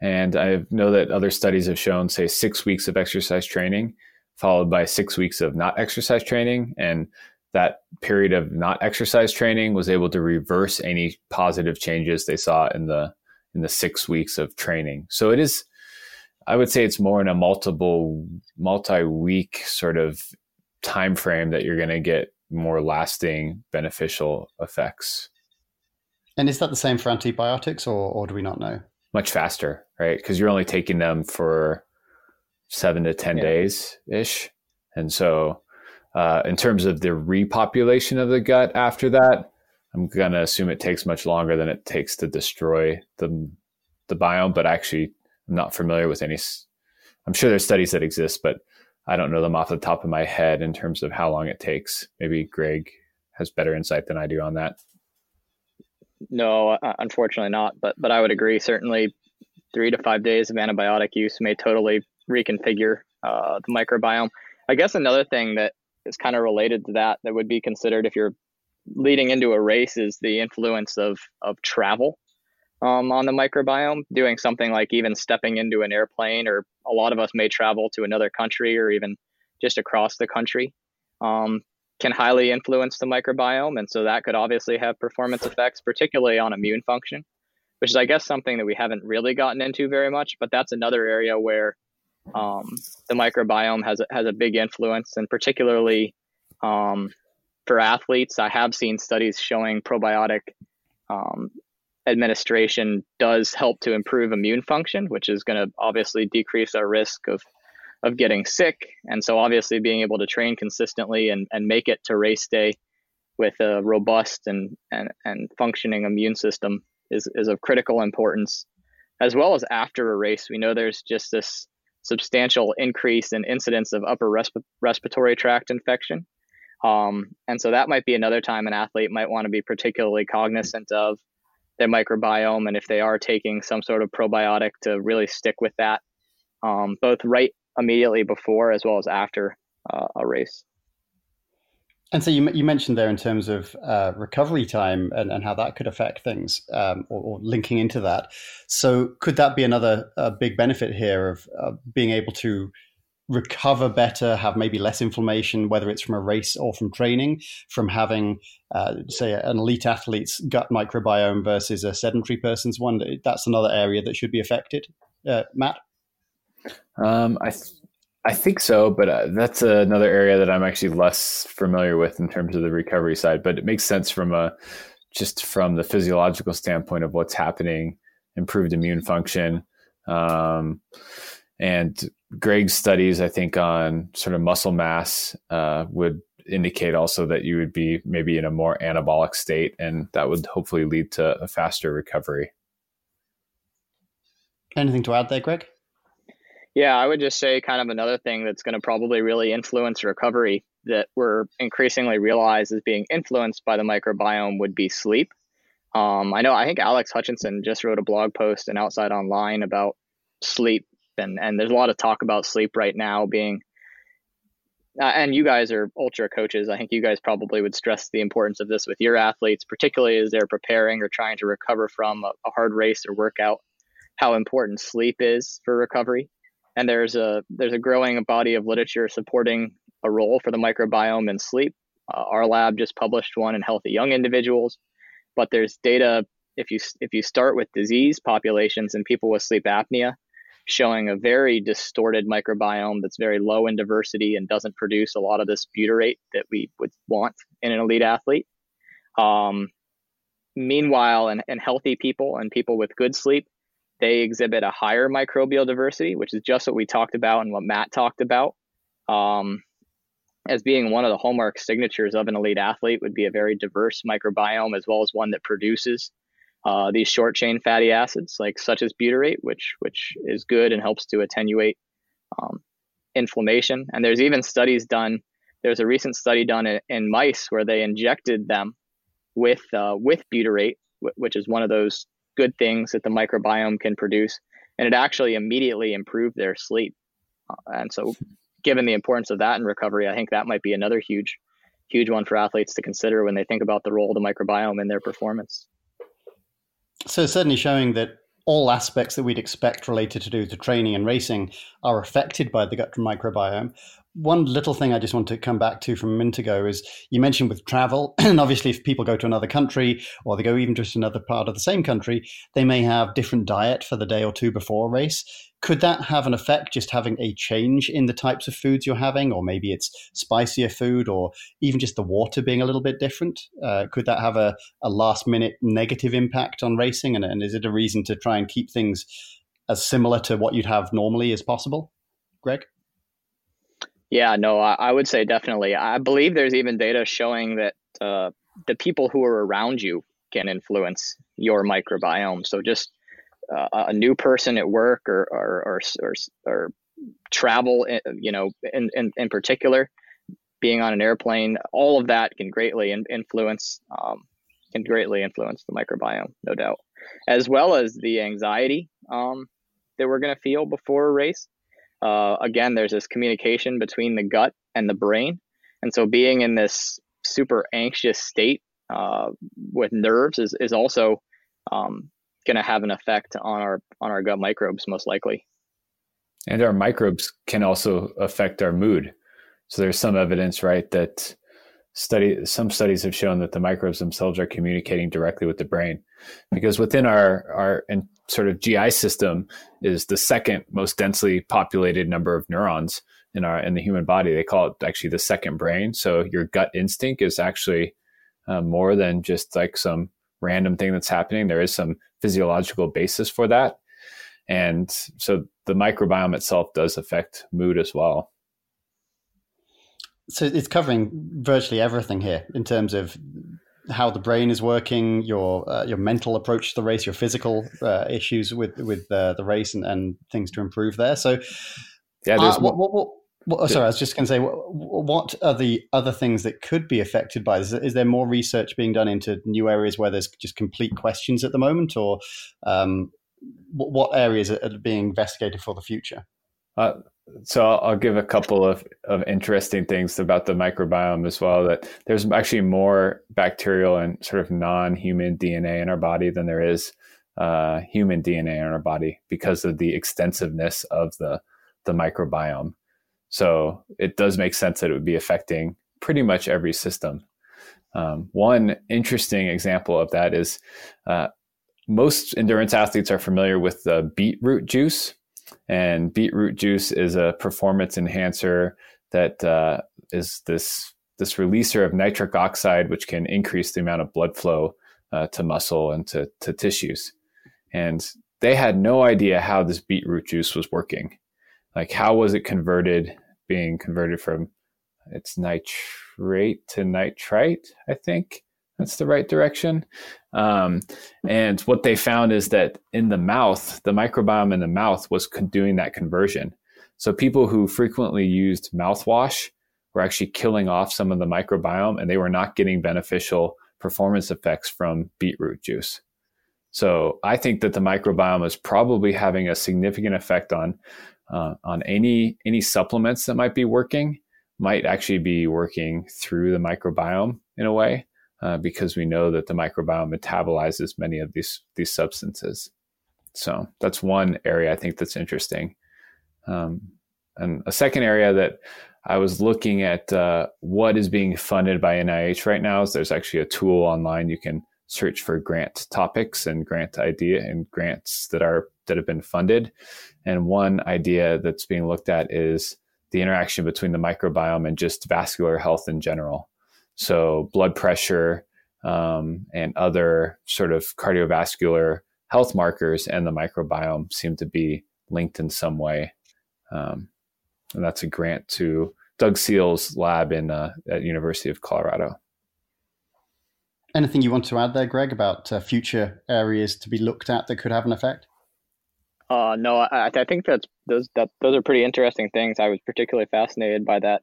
And I know that other studies have shown, say, six weeks of exercise training followed by six weeks of not exercise training. And that period of not exercise training was able to reverse any positive changes they saw in the in the six weeks of training. So it is, I would say, it's more in a multiple multi week sort of time frame that you're going to get more lasting beneficial effects. And is that the same for antibiotics, or, or do we not know? Much faster, right? Because you're only taking them for seven to 10 yeah. days ish. And so, uh, in terms of the repopulation of the gut after that, I'm going to assume it takes much longer than it takes to destroy the, the biome. But actually, I'm not familiar with any. I'm sure there's studies that exist, but I don't know them off the top of my head in terms of how long it takes. Maybe Greg has better insight than I do on that. No, uh, unfortunately not. But but I would agree. Certainly, three to five days of antibiotic use may totally reconfigure uh, the microbiome. I guess another thing that is kind of related to that that would be considered if you're leading into a race is the influence of of travel um, on the microbiome. Doing something like even stepping into an airplane or a lot of us may travel to another country or even just across the country um, can highly influence the microbiome. And so that could obviously have performance effects, particularly on immune function, which is, I guess, something that we haven't really gotten into very much. But that's another area where um, the microbiome has, has a big influence, and particularly um, for athletes, I have seen studies showing probiotic um, administration does help to improve immune function, which is going to obviously decrease our risk of of getting sick. And so obviously being able to train consistently and, and make it to race day with a robust and, and, and functioning immune system is, is of critical importance. As well as after a race, we know there's just this substantial increase in incidence of upper resp- respiratory tract infection. Um, and so that might be another time an athlete might want to be particularly cognizant of their microbiome and if they are taking some sort of probiotic to really stick with that um, both right immediately before as well as after uh, a race. And so you, you mentioned there in terms of uh, recovery time and, and how that could affect things um, or, or, linking into that. So could that be another uh, big benefit here of being able to recover better, have maybe less inflammation, whether it's from a race or from training, from having, uh, say, an elite athlete's gut microbiome versus a sedentary person's one. That's another area that should be affected. Uh, Matt? Um, I, th- I think so, but uh, that's another area that I'm actually less familiar with in terms of the recovery side. But it makes sense from a just from the physiological standpoint of what's happening, improved immune function. Um, and Greg's studies, I think, on sort of muscle mass uh, would indicate also that you would be maybe in a more anabolic state, and that would hopefully lead to a faster recovery. Anything to add there, Greg? Yeah, I would just say kind of another thing that's going to probably really influence recovery that we're increasingly realize is being influenced by the microbiome would be sleep. Um, I know, I think Alex Hutchinson just wrote a blog post and Outside Online about sleep and and there's a lot of talk about sleep right now being uh, and you guys are ultra coaches. I think you guys probably would stress the importance of this with your athletes, particularly as they're preparing or trying to recover from a, a hard race or workout. How important sleep is for recovery, and there's a there's a growing body of literature supporting a role for the microbiome in sleep. Uh, our lab just published one in healthy young individuals, but there's data if you if you start with disease populations and people with sleep apnea showing a very distorted microbiome that's very low in diversity and doesn't produce a lot of this butyrate that we would want in an elite athlete. Um, meanwhile, in, in healthy people and people with good sleep, they exhibit a higher microbial diversity, which is just what we talked about and what Matt talked about. Um, as being one of the hallmark signatures of an elite athlete would be a very diverse microbiome as well as one that produces uh, these short chain fatty acids, like such as butyrate, which which is good and helps to attenuate um, inflammation. And there's even studies done. There's a recent study done in, in mice where they injected them with uh, with butyrate, which is one of those good things that the microbiome can produce, and it actually immediately improved their sleep. Uh, and so, given the importance of that in recovery, I think that might be another huge, huge one for athletes to consider when they think about the role of the microbiome in their performance. So certainly showing that all aspects that we'd expect related to do to training and racing are affected by the gut microbiome. One little thing I just want to come back to from a minute ago is you mentioned with travel, and obviously if people go to another country or they go even just another part of the same country, they may have different diet for the day or two before a race. Could that have an effect just having a change in the types of foods you're having or maybe it's spicier food or even just the water being a little bit different? Uh, could that have a, a, last minute negative impact on racing and, and, is it a reason to try and keep things as similar to what you'd have normally as possible? Greg yeah no i, I would say definitely. I believe there's even data showing that uh, the people who are around you can influence your microbiome. So just uh, a new person at work or or or, or, or travel, eh, you know, in, in, in particular, being on an airplane, all of that can greatly influence um, can greatly influence the microbiome, no doubt, as well as the anxiety um, that we're going to feel before a race. Uh, again, there's this communication between the gut and the brain, and so being in this super anxious state uh, with nerves is is also um, going to have an effect on our on our gut microbes most likely. And our microbes can also affect our mood. So there's some evidence, right, that study some studies have shown that the microbes themselves are communicating directly with the brain, because within our our and sort of GI system is the second most densely populated number of neurons in our in the human body. They call it actually the second brain. So your gut instinct is actually uh, more than just like some random thing that's happening. There is some physiological basis for that. And so the microbiome itself does affect mood as well. So it's covering virtually everything here in terms of how the brain is working, your uh, your mental approach to the race, your physical uh, issues with with uh, the race, and, and things to improve there. So, yeah, there's uh, what, what, what, well, sorry, I was just going to say, what are the other things that could be affected by this? Is there more research being done into new areas where there's just complete questions at the moment, or um, what areas are being investigated for the future? So I'll, give a couple of, of interesting things about the microbiome as well. That there's actually more bacterial and sort of non-human DNA in our body than there is uh, human DNA in our body because of the extensiveness of the the microbiome. So it does make sense that it would be affecting pretty much every system. Um, one interesting example of that is uh, most endurance athletes are familiar with the beetroot juice. And beetroot juice is a performance enhancer that uh, is this this releaser of nitric oxide, which can increase the amount of blood flow uh, to muscle and to, to tissues. And they had no idea how this beetroot juice was working like how was it converted being converted from it's nitrate to nitrite i think that's the right direction. Um, and what they found is that in the mouth the microbiome in the mouth was doing that conversion. So people who frequently used mouthwash were actually killing off some of the microbiome and they were not getting beneficial performance effects from beetroot juice. So I think that the microbiome is probably having a significant effect on uh, on any any supplements that might be working, might actually be working through the microbiome in a way uh, because we know that the microbiome metabolizes many of these these substances. So that's one area I think that's interesting. Um, and a second area that I was looking at uh, what is being funded by NIH right now is there's actually a tool online you can search for grant topics and grant idea and grants that are that have been funded. And one idea that's being looked at is the interaction between the microbiome and just vascular health in general. So blood pressure um, and other sort of cardiovascular health markers and the microbiome seem to be linked in some way. Um, and that's a grant to Doug Seals' lab in uh, at University of Colorado. Anything you want to add there, Greg, about uh, future areas to be looked at that could have an effect? Uh, no, I, I think that's those that those are pretty interesting things. I was particularly fascinated by that.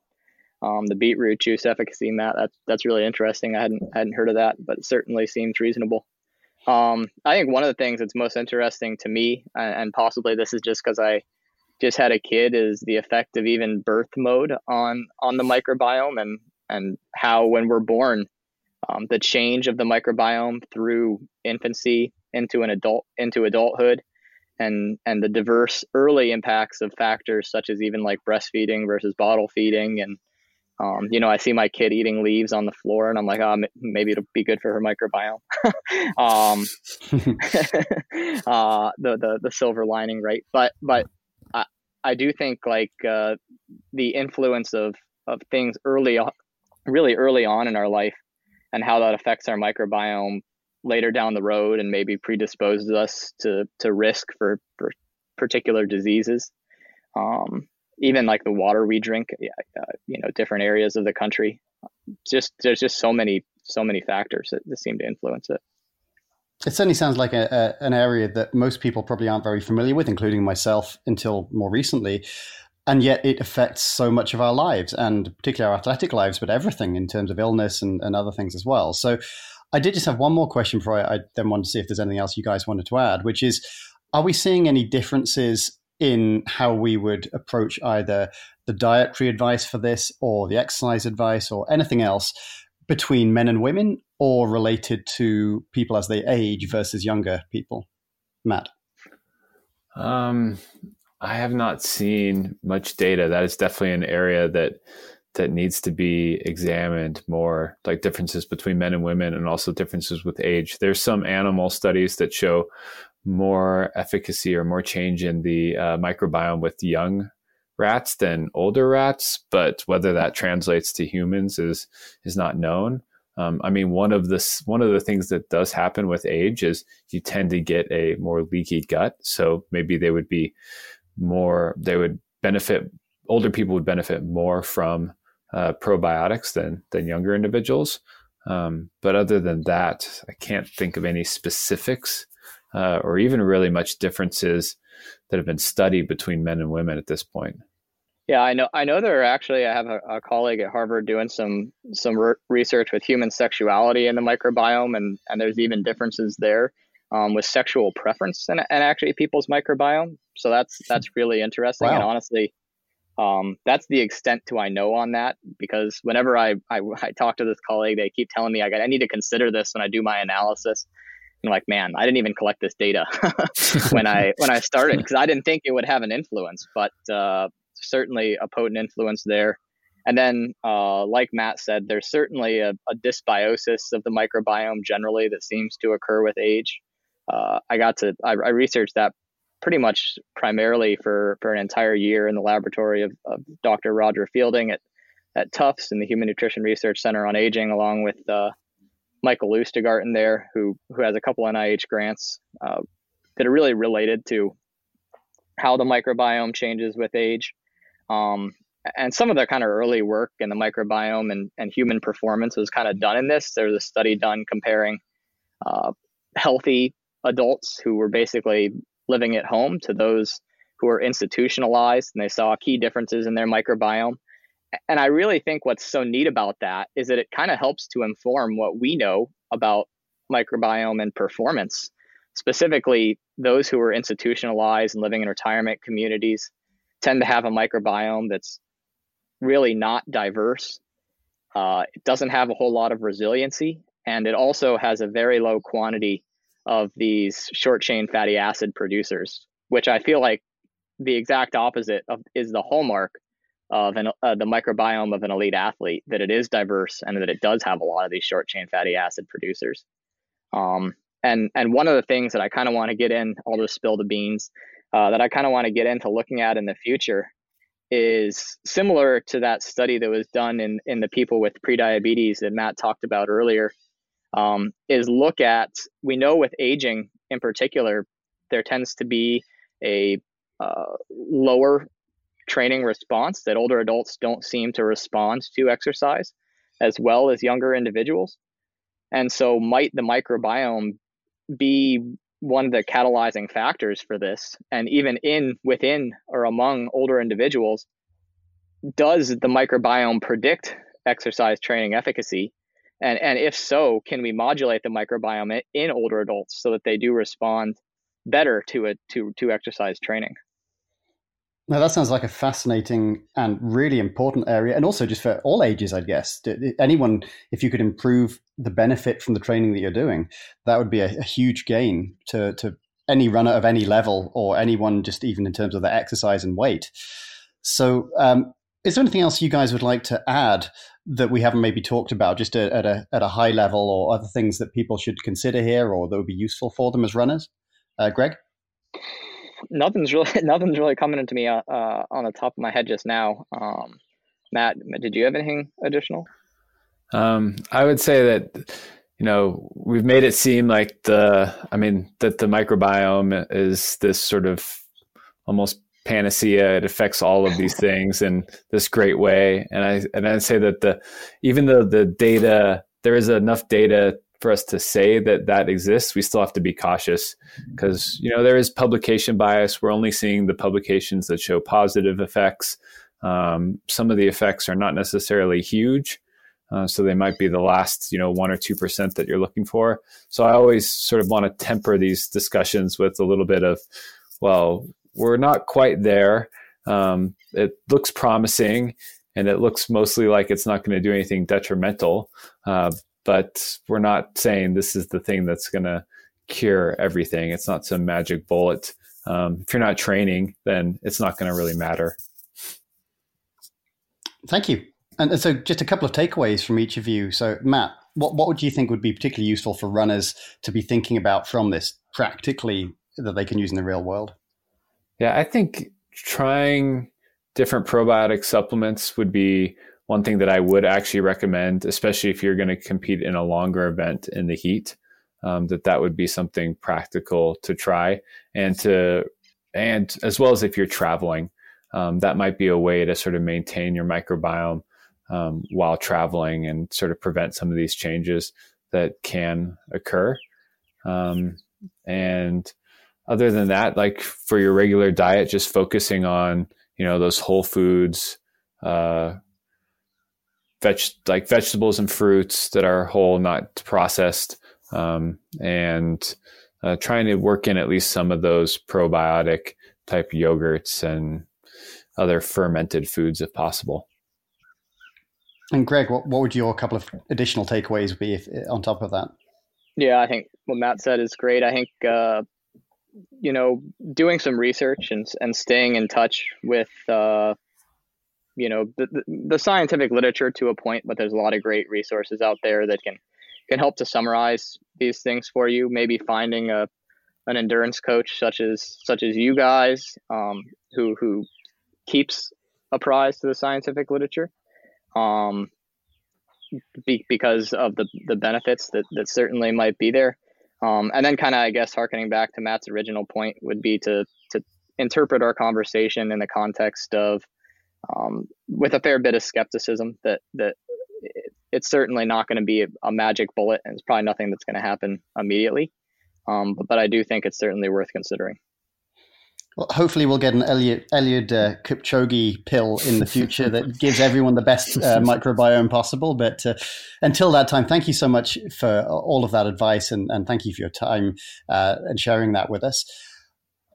Um, the beetroot juice efficacy in that that's that's really interesting. I hadn't hadn't heard of that, but it certainly seems reasonable. Um, I think one of the things that's most interesting to me, and, possibly this is just because I just had a kid, is the effect of even birth mode on on the microbiome and and how when we're born, um, the change of the microbiome through infancy into an adult into adulthood and and the diverse early impacts of factors such as even like breastfeeding versus bottle feeding and um, you know i see my kid eating leaves on the floor and i'm like oh maybe it'll be good for her microbiome um, uh, the, the the silver lining right but but i, I do think like uh, the influence of of things early on really early on in our life and how that affects our microbiome later down the road and maybe predisposes us to to risk for for particular diseases. Um, even like the water we drink, uh, you know, different areas of the country. Just there's just so many so many factors that, that seem to influence it. It certainly sounds like a, a, an area that most people probably aren't very familiar with, including myself until more recently. And yet it affects so much of our lives and particularly our athletic lives, but everything in terms of illness and, and other things as well. So I did just have one more question before I, I then wanted to see if there's anything else you guys wanted to add, which is are we seeing any differences in how we would approach either the dietary advice for this or the exercise advice or anything else between men and women or related to people as they age versus younger people? Matt? Um, I have not seen much data. That is definitely an area that that needs to be examined more, like differences between men and women, and also differences with age. There's some animal studies that show more efficacy or more change in the uh, microbiome with young rats than older rats, but whether that translates to humans is is not known. Um, I mean, one of the one of the things that does happen with age is you tend to get a more leaky gut. So maybe they would be more, they would benefit. Older people would benefit more from uh, probiotics than than younger individuals. Um, but other than that, I can't think of any specifics uh, or even really much differences that have been studied between men and women at this point. Yeah, I know. I know there are actually. I have a, a colleague at Harvard doing some some re- research with human sexuality in the microbiome, and and there's even differences there um, with sexual preference and, and actually people's microbiome. So that's that's really interesting. Wow. And honestly, um, that's the extent to I know on that because whenever I, I, I talk to this colleague, they keep telling me I got I need to consider this when I do my analysis. Like, man, I didn't even collect this data when I when I started because I didn't think it would have an influence, but uh, certainly a potent influence there. And then, uh, like Matt said, there's certainly a, a, dysbiosis of the microbiome generally that seems to occur with age. Uh, I got to I, I researched that pretty much primarily for, for an entire year in the laboratory of, of Dr. Roger Fielding at, at Tufts in the Human Nutrition Research Center on Aging, along with Michael Lustgarten there, who, who has a couple NIH grants uh, that are really related to how the microbiome changes with age. Um, and some of the kind of early work in the microbiome and, and human performance was kind of done in this. There was a study done comparing uh, healthy adults who were basically living at home to those who are institutionalized and they saw key differences in their microbiome. And I really think what's so neat about that is that it kind of helps to inform what we know about microbiome and performance. Specifically, those who are institutionalized and living in retirement communities tend to have a microbiome that's really not diverse. Uh, it doesn't have a whole lot of resiliency, and it also has a very low quantity of these short chain fatty acid producers, which I feel like the exact opposite of is the hallmark of an, uh, the microbiome of an elite athlete that it is diverse and that it does have a lot of these short chain fatty acid producers. Um, and and one of the things that I kind of want to get in, I'll just spill the beans, uh, that I kind of want to get into looking at in the future is similar to that study that was done in in the people with prediabetes that Matt talked about earlier. Um, is look at we know with aging in particular there tends to be a uh, lower training response that older adults don't seem to respond to exercise as well as younger individuals. And so, might the microbiome be one of the catalyzing factors for this? And even in within or among older individuals, does the microbiome predict exercise training efficacy? And, and if so, can we modulate the microbiome in older adults so that they do respond better to it to to exercise training? Now that sounds like a fascinating and really important area, and also just for all ages, I guess. Anyone, if you could improve the benefit from the training that you're doing, that would be a, a huge gain to to any runner of any level, or anyone just even in terms of their exercise and weight. So, um, is there anything else you guys would like to add that we haven't maybe talked about, just at a at a high level, or other things that people should consider here, or that would be useful for them as runners? Uh, Greg nothing's really nothing's really coming into me uh, uh, on the top of my head just now. Um, Matt, did you have anything additional? Um, I would say that you know we've made it seem like the I mean that the microbiome is this sort of almost panacea. It affects all of these things in this great way, and I and I'd say that the even though the data there is enough data for us to say that that exists, we still have to be cautious because you know there is publication bias. We're only seeing the publications that show positive effects. Um, some of the effects are not necessarily huge, uh, so they might be the last you know one or two percent that you're looking for. So I always sort of want to temper these discussions with a little bit of, well, we're not quite there. Um, it looks promising, and it looks mostly like it's not going to do anything detrimental. Uh, but we're not saying this is the thing that's going to cure everything. It's not some magic bullet. Um, if you're not training, then it's not going to really matter. Thank you. And so, just a couple of takeaways from each of you. So, Matt, what, what would you think would be particularly useful for runners to be thinking about from this practically that they can use in the real world? Yeah, I think trying different probiotic supplements would be one thing that I would actually recommend, especially if you're going to compete in a longer event in the heat, um, that that would be something practical to try and to, and as well as if you're traveling, um, that might be a way to sort of maintain your microbiome um, while traveling and sort of prevent some of these changes that can occur. Um, and other than that, like for your regular diet, just focusing on you know those whole foods, uh, veg like vegetables and fruits that are whole, not processed, um, and uh, trying to work in at least some of those probiotic type yogurts and other fermented foods if possible. And Greg, what, what would your couple of additional takeaways be if, on top of that? Yeah, I think what Matt said is great. I think uh, you know doing some research and and staying in touch with uh, you know the, the, scientific literature to a point, but there's a lot of great resources out there that can can help to summarize these things for you. Maybe finding a an endurance coach such as such as you guys um, who who keeps apprised to the scientific literature um, be, because of the the benefits that that certainly might be there. Um, and then kind of I guess harkening back to Matt's original point would be to to interpret our conversation in the context of um, with a fair bit of skepticism that that it's certainly not going to be a, magic bullet, and it's probably nothing that's going to happen immediately. Um, but, but I do think it's certainly worth considering. Well, hopefully, we'll get an Eliud, Eliud uh, Kipchoge pill in the future that gives everyone the best uh, microbiome possible. But uh, until that time, thank you so much for all of that advice and, and thank you for your time uh, and sharing that with us.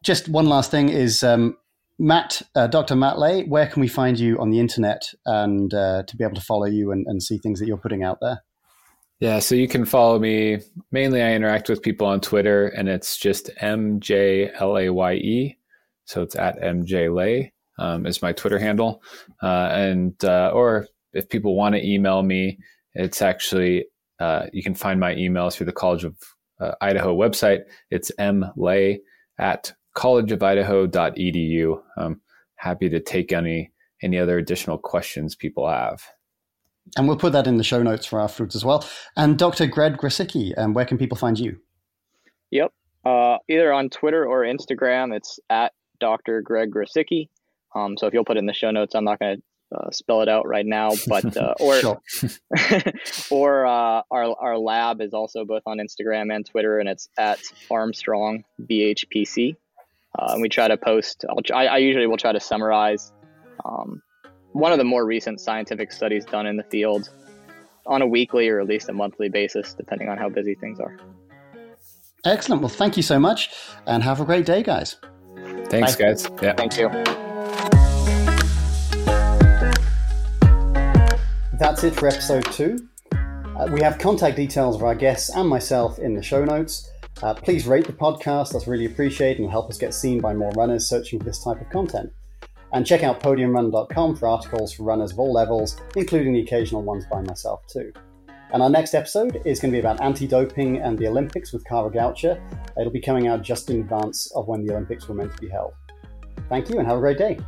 Just one last thing is um, Matt, uh, Dr. Matt Laye, where can we find you on the internet and uh, to be able to follow you and, and see things that you're putting out there? Yeah, so you can follow me. Mainly, I interact with people on Twitter, and it's just M J L A Y E. So it's at M J Laye um, is my Twitter handle, uh, and uh, or if people want to email me, it's actually uh, you can find my emails through the College of uh, Idaho website. It's mlaye at collegeofidaho.edu. I'm happy to take any any other additional questions people have. And we'll put that in the show notes for afterwards as well. And Dr. Greg Grosicki, um, where can people find you? Yep. Uh, either on Twitter or Instagram, it's at Dr. Greg Grosicki. Um, so if you'll put it in the show notes, I'm not going to uh, spell it out right now, but uh, or or uh, our our lab is also both on Instagram and Twitter, and it's at Armstrong BHPC. Uh, and we try to post. I, I, usually will try to summarize um, one of the more recent scientific studies done in the field on a weekly or at least a monthly basis, depending on how busy things are. Excellent. Well, thank you so much, and have a great day, guys. Thanks, Bye. guys. Yeah. Thank you. That's it for episode two. Uh, we have contact details of our guests and myself in the show notes. Uh, please rate the podcast, that's really appreciated and help us get seen by more runners searching for this type of content. And check out podiumrun.com for articles for runners of all levels, including the occasional ones by myself too. And our next episode is going to be about anti doping and the Olympics with Kara Goucher. It'll be coming out just in advance of when the Olympics were meant to be held. Thank you and have a great day.